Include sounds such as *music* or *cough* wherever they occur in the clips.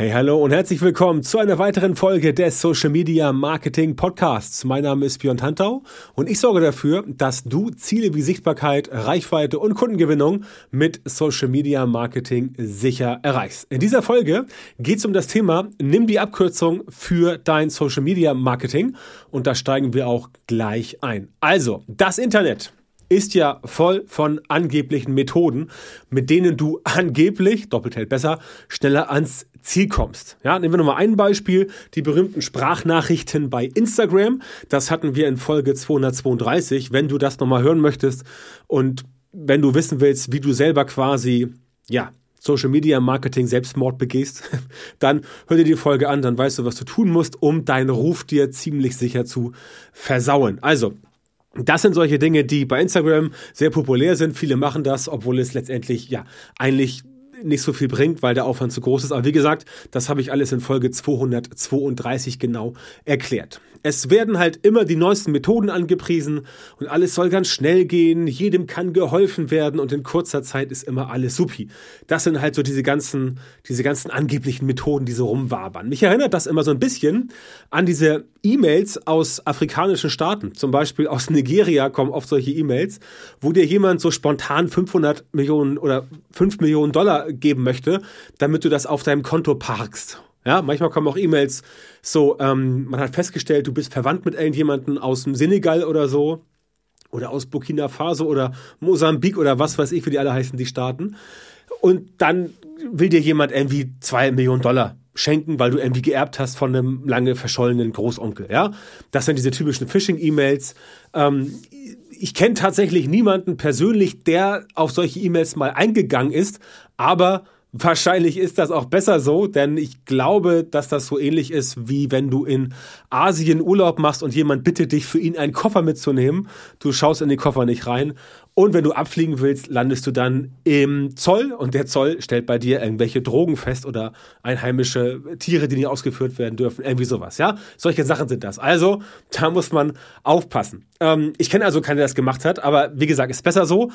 Hey, hallo und herzlich willkommen zu einer weiteren Folge des Social Media Marketing Podcasts. Mein Name ist Björn Tantau und ich sorge dafür, dass du Ziele wie Sichtbarkeit, Reichweite und Kundengewinnung mit Social Media Marketing sicher erreichst. In dieser Folge geht es um das Thema Nimm die Abkürzung für dein Social Media Marketing und da steigen wir auch gleich ein. Also, das Internet ist ja voll von angeblichen Methoden, mit denen du *laughs* angeblich, doppelt hält besser, schneller ans Ziel kommst. Ja, nehmen wir nochmal ein Beispiel, die berühmten Sprachnachrichten bei Instagram. Das hatten wir in Folge 232. Wenn du das nochmal hören möchtest und wenn du wissen willst, wie du selber quasi, ja, Social Media Marketing Selbstmord begehst, *laughs* dann hör dir die Folge an, dann weißt du, was du tun musst, um deinen Ruf dir ziemlich sicher zu versauen. Also, das sind solche Dinge, die bei Instagram sehr populär sind. Viele machen das, obwohl es letztendlich ja eigentlich nicht so viel bringt, weil der Aufwand zu groß ist. Aber wie gesagt, das habe ich alles in Folge 232 genau erklärt. Es werden halt immer die neuesten Methoden angepriesen und alles soll ganz schnell gehen, jedem kann geholfen werden und in kurzer Zeit ist immer alles supi. Das sind halt so diese ganzen, diese ganzen angeblichen Methoden, die so rumwabern. Mich erinnert das immer so ein bisschen an diese E-Mails aus afrikanischen Staaten. Zum Beispiel aus Nigeria kommen oft solche E-Mails, wo dir jemand so spontan 500 Millionen oder 5 Millionen Dollar geben möchte, damit du das auf deinem Konto parkst. Ja, manchmal kommen auch E-Mails so, ähm, man hat festgestellt, du bist verwandt mit irgendjemandem aus dem Senegal oder so. Oder aus Burkina Faso oder Mosambik oder was weiß ich, wie die alle heißen, die Staaten. Und dann will dir jemand irgendwie zwei Millionen Dollar schenken, weil du irgendwie geerbt hast von einem lange verschollenen Großonkel. Ja, das sind diese typischen Phishing-E-Mails. Ähm, ich kenne tatsächlich niemanden persönlich, der auf solche E-Mails mal eingegangen ist, aber Wahrscheinlich ist das auch besser so, denn ich glaube, dass das so ähnlich ist, wie wenn du in Asien Urlaub machst und jemand bittet dich, für ihn einen Koffer mitzunehmen. Du schaust in den Koffer nicht rein. Und wenn du abfliegen willst, landest du dann im Zoll und der Zoll stellt bei dir irgendwelche Drogen fest oder einheimische Tiere, die nicht ausgeführt werden dürfen. Irgendwie sowas, ja? Solche Sachen sind das. Also, da muss man aufpassen. Ähm, ich kenne also keinen, der das gemacht hat, aber wie gesagt, ist besser so,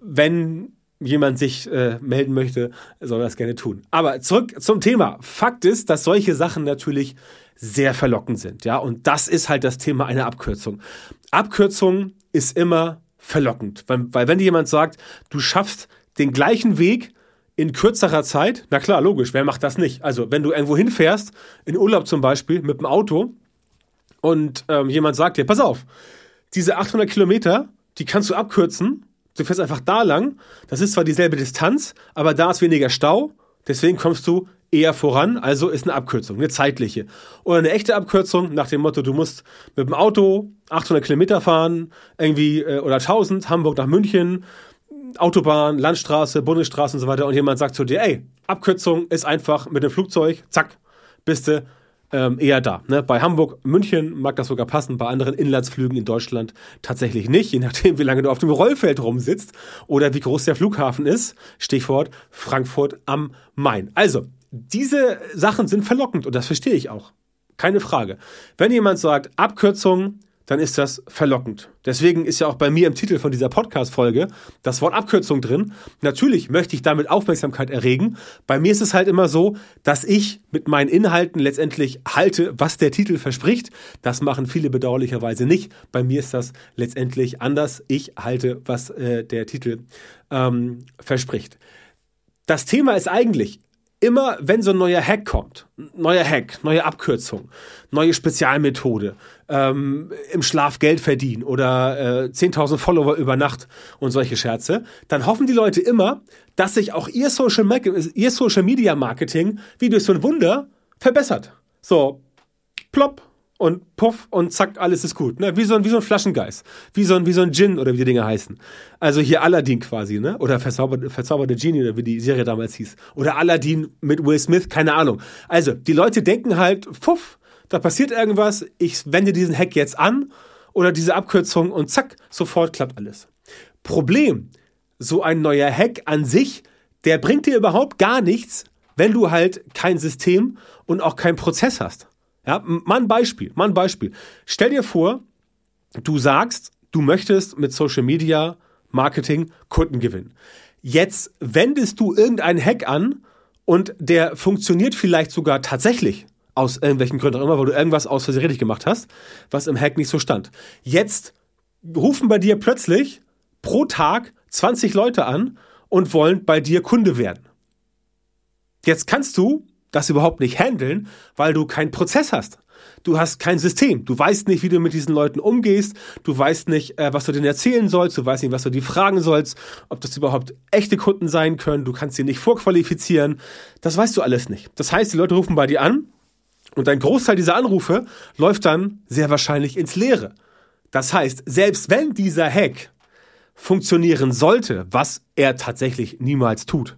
wenn jemand sich äh, melden möchte, soll das gerne tun. Aber zurück zum Thema. Fakt ist, dass solche Sachen natürlich sehr verlockend sind, ja, und das ist halt das Thema einer Abkürzung. Abkürzung ist immer verlockend, weil, weil wenn dir jemand sagt, du schaffst den gleichen Weg in kürzerer Zeit, na klar, logisch, wer macht das nicht? Also, wenn du irgendwo hinfährst, in Urlaub zum Beispiel, mit dem Auto, und ähm, jemand sagt dir, pass auf, diese 800 Kilometer, die kannst du abkürzen Du fährst einfach da lang. Das ist zwar dieselbe Distanz, aber da ist weniger Stau. Deswegen kommst du eher voran. Also ist eine Abkürzung, eine zeitliche. Oder eine echte Abkürzung nach dem Motto, du musst mit dem Auto 800 Kilometer fahren, irgendwie, äh, oder 1000, Hamburg nach München, Autobahn, Landstraße, Bundesstraße und so weiter. Und jemand sagt zu dir, ey, Abkürzung ist einfach mit dem Flugzeug, zack, bist du ähm, eher da. Ne? Bei Hamburg, München mag das sogar passen, bei anderen Inlandsflügen in Deutschland tatsächlich nicht, je nachdem, wie lange du auf dem Rollfeld rumsitzt oder wie groß der Flughafen ist. Stichwort Frankfurt am Main. Also, diese Sachen sind verlockend und das verstehe ich auch. Keine Frage. Wenn jemand sagt, Abkürzung dann ist das verlockend. Deswegen ist ja auch bei mir im Titel von dieser Podcast-Folge das Wort Abkürzung drin. Natürlich möchte ich damit Aufmerksamkeit erregen. Bei mir ist es halt immer so, dass ich mit meinen Inhalten letztendlich halte, was der Titel verspricht. Das machen viele bedauerlicherweise nicht. Bei mir ist das letztendlich anders. Ich halte, was äh, der Titel ähm, verspricht. Das Thema ist eigentlich, immer wenn so ein neuer Hack kommt, neuer Hack, neue Abkürzung, neue Spezialmethode, ähm, im Schlaf Geld verdienen oder äh, 10.000 Follower über Nacht und solche Scherze, dann hoffen die Leute immer, dass sich auch ihr Social, ihr Social Media Marketing wie durch so ein Wunder verbessert. So, plopp, und puff und zack, alles ist gut. Ne? Wie, so ein, wie so ein Flaschengeist. Wie so ein, wie so ein Gin oder wie die Dinge heißen. Also hier Aladdin quasi, ne? Oder verzauberte, verzauberte Genie oder wie die Serie damals hieß. Oder Aladdin mit Will Smith, keine Ahnung. Also, die Leute denken halt, puff, da passiert irgendwas, ich wende diesen Hack jetzt an oder diese Abkürzung und zack, sofort klappt alles. Problem, so ein neuer Hack an sich, der bringt dir überhaupt gar nichts, wenn du halt kein System und auch keinen Prozess hast. Ja, mal ein Beispiel, mal ein Beispiel. Stell dir vor, du sagst, du möchtest mit Social Media Marketing Kunden gewinnen. Jetzt wendest du irgendeinen Hack an und der funktioniert vielleicht sogar tatsächlich aus irgendwelchen Gründen auch immer, weil du irgendwas aus Versehen richtig gemacht hast, was im Hack nicht so stand. Jetzt rufen bei dir plötzlich pro Tag 20 Leute an und wollen bei dir Kunde werden. Jetzt kannst du das überhaupt nicht handeln, weil du keinen Prozess hast. Du hast kein System. Du weißt nicht, wie du mit diesen Leuten umgehst. Du weißt nicht, äh, was du denen erzählen sollst. Du weißt nicht, was du die fragen sollst. Ob das überhaupt echte Kunden sein können. Du kannst sie nicht vorqualifizieren. Das weißt du alles nicht. Das heißt, die Leute rufen bei dir an und ein Großteil dieser Anrufe läuft dann sehr wahrscheinlich ins Leere. Das heißt, selbst wenn dieser Hack funktionieren sollte, was er tatsächlich niemals tut,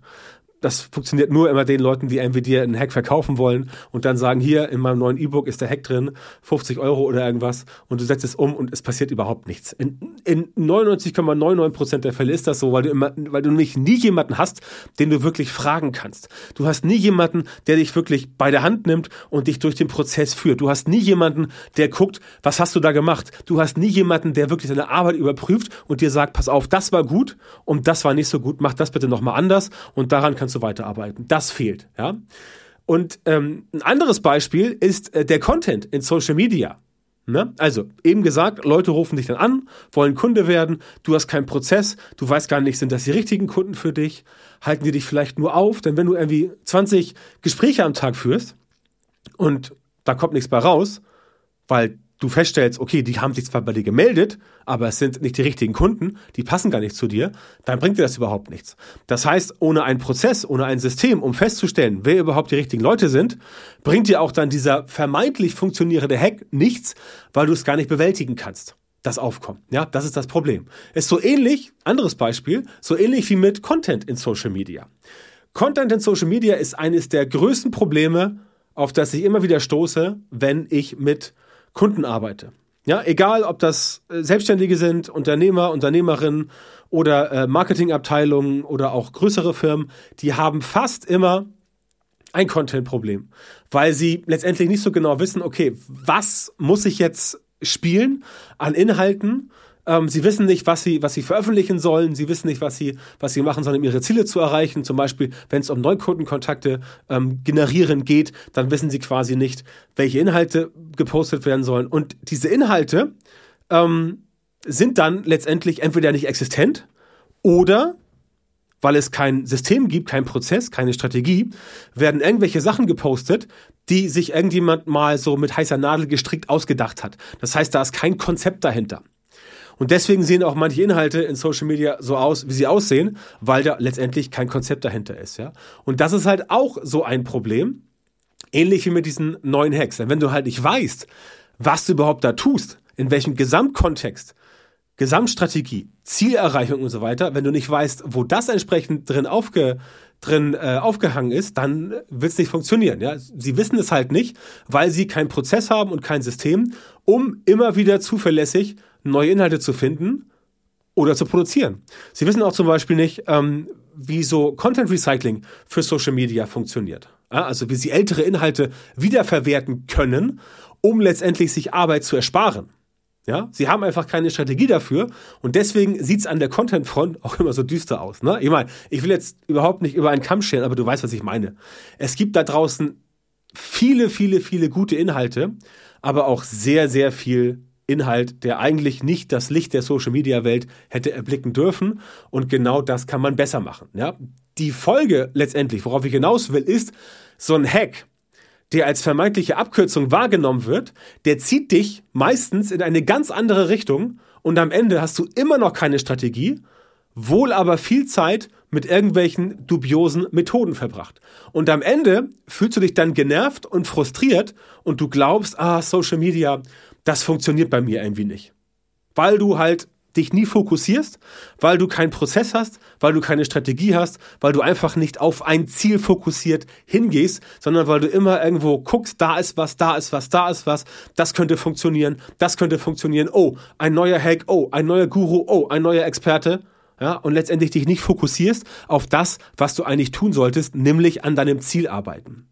das funktioniert nur immer den Leuten, die irgendwie dir einen Hack verkaufen wollen und dann sagen, hier in meinem neuen E-Book ist der Hack drin, 50 Euro oder irgendwas und du setzt es um und es passiert überhaupt nichts. In, in 99,99% der Fälle ist das so, weil du immer, weil du nämlich nie jemanden hast, den du wirklich fragen kannst. Du hast nie jemanden, der dich wirklich bei der Hand nimmt und dich durch den Prozess führt. Du hast nie jemanden, der guckt, was hast du da gemacht? Du hast nie jemanden, der wirklich deine Arbeit überprüft und dir sagt, pass auf, das war gut und das war nicht so gut, mach das bitte nochmal anders und daran kannst kannst du weiterarbeiten. Das fehlt. Ja? Und ähm, ein anderes Beispiel ist äh, der Content in Social Media. Ne? Also, eben gesagt, Leute rufen dich dann an, wollen Kunde werden, du hast keinen Prozess, du weißt gar nicht, sind das die richtigen Kunden für dich, halten die dich vielleicht nur auf, denn wenn du irgendwie 20 Gespräche am Tag führst und da kommt nichts bei raus, weil du feststellst, okay, die haben sich zwar bei dir gemeldet, aber es sind nicht die richtigen Kunden, die passen gar nicht zu dir, dann bringt dir das überhaupt nichts. Das heißt, ohne einen Prozess, ohne ein System, um festzustellen, wer überhaupt die richtigen Leute sind, bringt dir auch dann dieser vermeintlich funktionierende Hack nichts, weil du es gar nicht bewältigen kannst. Das Aufkommen. Ja, das ist das Problem. Ist so ähnlich, anderes Beispiel, so ähnlich wie mit Content in Social Media. Content in Social Media ist eines der größten Probleme, auf das ich immer wieder stoße, wenn ich mit Kunden arbeite. Ja, egal ob das äh, Selbstständige sind, Unternehmer, Unternehmerinnen oder äh, Marketingabteilungen oder auch größere Firmen, die haben fast immer ein Content-Problem, weil sie letztendlich nicht so genau wissen, okay, was muss ich jetzt spielen an Inhalten ähm, sie wissen nicht, was sie, was sie veröffentlichen sollen. Sie wissen nicht, was sie, was sie machen sollen, um ihre Ziele zu erreichen. Zum Beispiel, wenn es um Neukundenkontakte ähm, generieren geht, dann wissen sie quasi nicht, welche Inhalte gepostet werden sollen. Und diese Inhalte ähm, sind dann letztendlich entweder nicht existent oder weil es kein System gibt, kein Prozess, keine Strategie, werden irgendwelche Sachen gepostet, die sich irgendjemand mal so mit heißer Nadel gestrickt ausgedacht hat. Das heißt, da ist kein Konzept dahinter. Und deswegen sehen auch manche Inhalte in Social Media so aus, wie sie aussehen, weil da letztendlich kein Konzept dahinter ist, ja. Und das ist halt auch so ein Problem. Ähnlich wie mit diesen neuen Hacks. Denn wenn du halt nicht weißt, was du überhaupt da tust, in welchem Gesamtkontext, Gesamtstrategie, Zielerreichung und so weiter, wenn du nicht weißt, wo das entsprechend drin aufge, drin äh, aufgehangen ist, dann wird es nicht funktionieren. Ja? Sie wissen es halt nicht, weil sie keinen Prozess haben und kein System, um immer wieder zuverlässig neue Inhalte zu finden oder zu produzieren. Sie wissen auch zum Beispiel nicht, ähm, wie so Content Recycling für Social Media funktioniert. Ja, also wie sie ältere Inhalte wiederverwerten können, um letztendlich sich Arbeit zu ersparen. Ja, sie haben einfach keine Strategie dafür und deswegen sieht es an der Content-Front *laughs* auch immer so düster aus. Ne? Ich meine, ich will jetzt überhaupt nicht über einen Kamm scheren, aber du weißt, was ich meine. Es gibt da draußen viele, viele, viele gute Inhalte, aber auch sehr, sehr viel Inhalt, der eigentlich nicht das Licht der Social Media Welt hätte erblicken dürfen. Und genau das kann man besser machen. Ja? Die Folge letztendlich, worauf ich hinaus will, ist so ein Hack, der als vermeintliche Abkürzung wahrgenommen wird, der zieht dich meistens in eine ganz andere Richtung und am Ende hast du immer noch keine Strategie, wohl aber viel Zeit mit irgendwelchen dubiosen Methoden verbracht. Und am Ende fühlst du dich dann genervt und frustriert und du glaubst, ah, Social Media, das funktioniert bei mir irgendwie nicht. Weil du halt dich nie fokussierst, weil du keinen Prozess hast, weil du keine Strategie hast, weil du einfach nicht auf ein Ziel fokussiert hingehst, sondern weil du immer irgendwo guckst, da ist was, da ist was, da ist was, das könnte funktionieren, das könnte funktionieren, oh, ein neuer Hack, oh, ein neuer Guru, oh, ein neuer Experte, ja, und letztendlich dich nicht fokussierst auf das, was du eigentlich tun solltest, nämlich an deinem Ziel arbeiten.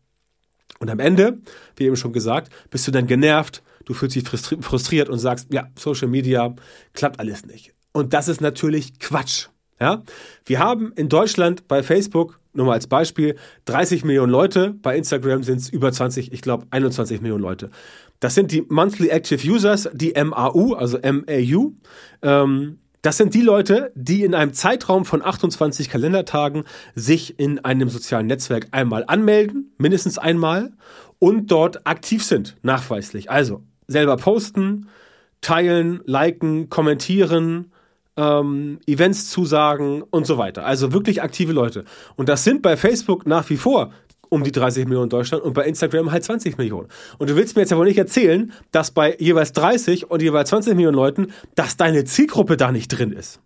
Und am Ende, wie eben schon gesagt, bist du dann genervt, du fühlst dich frustriert und sagst, ja, Social Media klappt alles nicht. Und das ist natürlich Quatsch. Ja? Wir haben in Deutschland bei Facebook nur mal als Beispiel, 30 Millionen Leute, bei Instagram sind es über 20, ich glaube 21 Millionen Leute. Das sind die Monthly Active Users, die MAU, also MAU. Ähm, das sind die Leute, die in einem Zeitraum von 28 Kalendertagen sich in einem sozialen Netzwerk einmal anmelden, mindestens einmal, und dort aktiv sind, nachweislich. Also selber posten, teilen, liken, kommentieren, ähm, Events zusagen und so weiter. Also wirklich aktive Leute. Und das sind bei Facebook nach wie vor um die 30 Millionen in Deutschland und bei Instagram halt 20 Millionen. Und du willst mir jetzt aber nicht erzählen, dass bei jeweils 30 und jeweils 20 Millionen Leuten, dass deine Zielgruppe da nicht drin ist.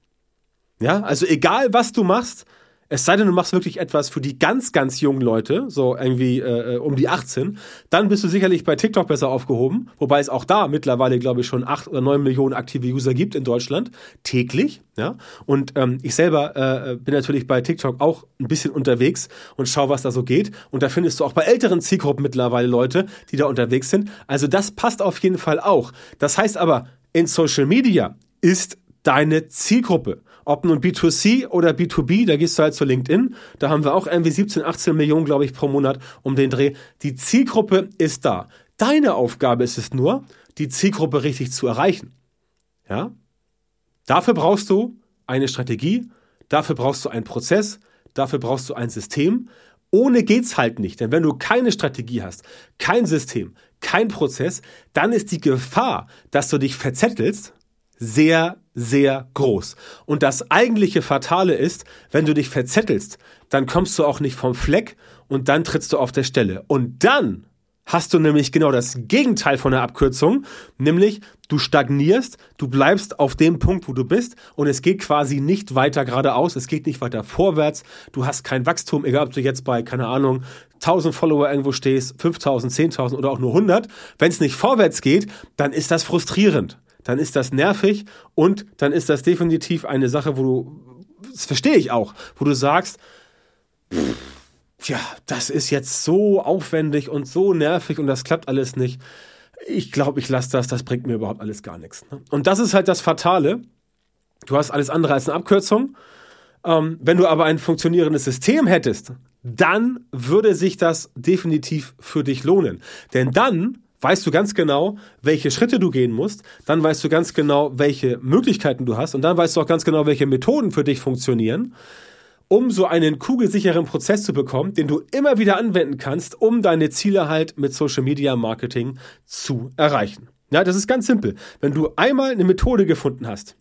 Ja, also egal was du machst, es sei denn, du machst wirklich etwas für die ganz, ganz jungen Leute, so irgendwie äh, um die 18, dann bist du sicherlich bei TikTok besser aufgehoben, wobei es auch da mittlerweile, glaube ich, schon 8 oder 9 Millionen aktive User gibt in Deutschland, täglich. Ja? Und ähm, ich selber äh, bin natürlich bei TikTok auch ein bisschen unterwegs und schau, was da so geht. Und da findest du auch bei älteren Zielgruppen mittlerweile Leute, die da unterwegs sind. Also das passt auf jeden Fall auch. Das heißt aber, in Social Media ist deine Zielgruppe. Ob nun B2C oder B2B, da gehst du halt zu LinkedIn. Da haben wir auch irgendwie 17, 18 Millionen, glaube ich, pro Monat um den Dreh. Die Zielgruppe ist da. Deine Aufgabe ist es nur, die Zielgruppe richtig zu erreichen. Ja? Dafür brauchst du eine Strategie, dafür brauchst du einen Prozess, dafür brauchst du ein System. Ohne geht's halt nicht, denn wenn du keine Strategie hast, kein System, kein Prozess, dann ist die Gefahr, dass du dich verzettelst, sehr, sehr groß. Und das eigentliche Fatale ist, wenn du dich verzettelst, dann kommst du auch nicht vom Fleck und dann trittst du auf der Stelle. Und dann hast du nämlich genau das Gegenteil von der Abkürzung, nämlich du stagnierst, du bleibst auf dem Punkt, wo du bist und es geht quasi nicht weiter geradeaus, es geht nicht weiter vorwärts, du hast kein Wachstum, egal ob du jetzt bei, keine Ahnung, 1000 Follower irgendwo stehst, 5000, 10.000 oder auch nur 100, wenn es nicht vorwärts geht, dann ist das frustrierend dann ist das nervig und dann ist das definitiv eine Sache, wo du, das verstehe ich auch, wo du sagst, ja, das ist jetzt so aufwendig und so nervig und das klappt alles nicht. Ich glaube, ich lasse das, das bringt mir überhaupt alles gar nichts. Ne? Und das ist halt das Fatale. Du hast alles andere als eine Abkürzung. Ähm, wenn du aber ein funktionierendes System hättest, dann würde sich das definitiv für dich lohnen. Denn dann weißt du ganz genau, welche Schritte du gehen musst, dann weißt du ganz genau, welche Möglichkeiten du hast und dann weißt du auch ganz genau, welche Methoden für dich funktionieren, um so einen kugelsicheren Prozess zu bekommen, den du immer wieder anwenden kannst, um deine Ziele halt mit Social Media Marketing zu erreichen. Ja, das ist ganz simpel. Wenn du einmal eine Methode gefunden hast,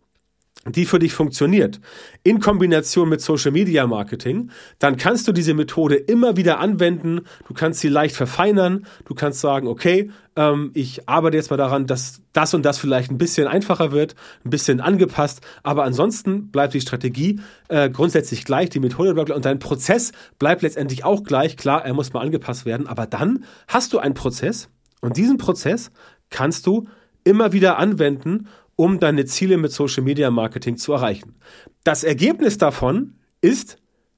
die für dich funktioniert, in Kombination mit Social Media Marketing, dann kannst du diese Methode immer wieder anwenden. Du kannst sie leicht verfeinern. Du kannst sagen, okay, ähm, ich arbeite jetzt mal daran, dass das und das vielleicht ein bisschen einfacher wird, ein bisschen angepasst. Aber ansonsten bleibt die Strategie äh, grundsätzlich gleich, die Methode bleibt und dein Prozess bleibt letztendlich auch gleich. Klar, er muss mal angepasst werden, aber dann hast du einen Prozess und diesen Prozess kannst du immer wieder anwenden um deine Ziele mit Social Media Marketing zu erreichen. Das Ergebnis davon ist,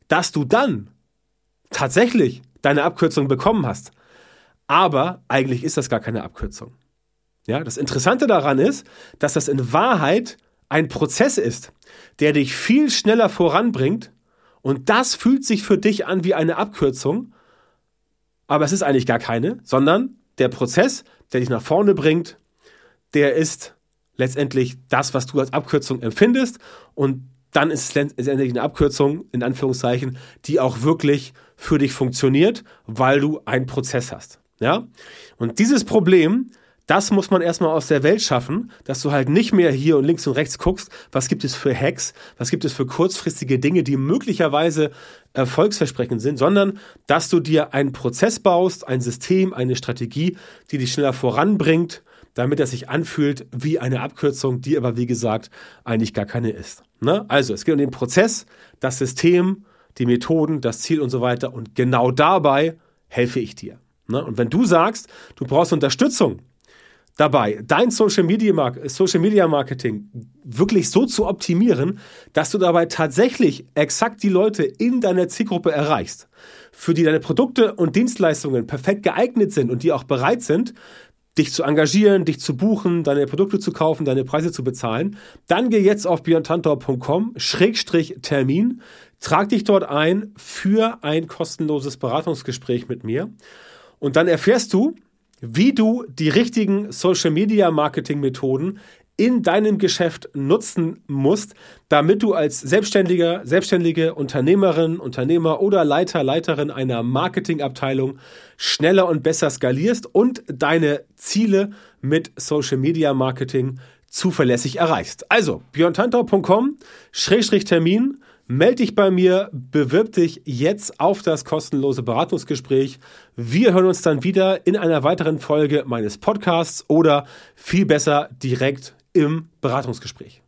dass du dann tatsächlich deine Abkürzung bekommen hast. Aber eigentlich ist das gar keine Abkürzung. Ja, das Interessante daran ist, dass das in Wahrheit ein Prozess ist, der dich viel schneller voranbringt und das fühlt sich für dich an wie eine Abkürzung, aber es ist eigentlich gar keine, sondern der Prozess, der dich nach vorne bringt, der ist letztendlich das, was du als Abkürzung empfindest. Und dann ist es letztendlich eine Abkürzung, in Anführungszeichen, die auch wirklich für dich funktioniert, weil du einen Prozess hast. Ja? Und dieses Problem, das muss man erstmal aus der Welt schaffen, dass du halt nicht mehr hier und links und rechts guckst, was gibt es für Hacks, was gibt es für kurzfristige Dinge, die möglicherweise erfolgsversprechend sind, sondern dass du dir einen Prozess baust, ein System, eine Strategie, die dich schneller voranbringt damit er sich anfühlt wie eine Abkürzung, die aber wie gesagt eigentlich gar keine ist. Ne? Also es geht um den Prozess, das System, die Methoden, das Ziel und so weiter und genau dabei helfe ich dir. Ne? Und wenn du sagst, du brauchst Unterstützung dabei, dein Social Media, Social Media Marketing wirklich so zu optimieren, dass du dabei tatsächlich exakt die Leute in deiner Zielgruppe erreichst, für die deine Produkte und Dienstleistungen perfekt geeignet sind und die auch bereit sind, dich zu engagieren, dich zu buchen, deine Produkte zu kaufen, deine Preise zu bezahlen, dann geh jetzt auf björntantau.com Schrägstrich Termin. trag dich dort ein für ein kostenloses Beratungsgespräch mit mir. Und dann erfährst du, wie du die richtigen Social Media Marketing Methoden in deinem Geschäft nutzen musst, damit du als Selbstständiger, selbstständige Unternehmerin, Unternehmer oder Leiter, Leiterin einer Marketingabteilung schneller und besser skalierst und deine Ziele mit Social Media Marketing zuverlässig erreichst. Also, björntantau.com, Schrägstrich Termin, melde dich bei mir, bewirb dich jetzt auf das kostenlose Beratungsgespräch. Wir hören uns dann wieder in einer weiteren Folge meines Podcasts oder viel besser direkt im Beratungsgespräch.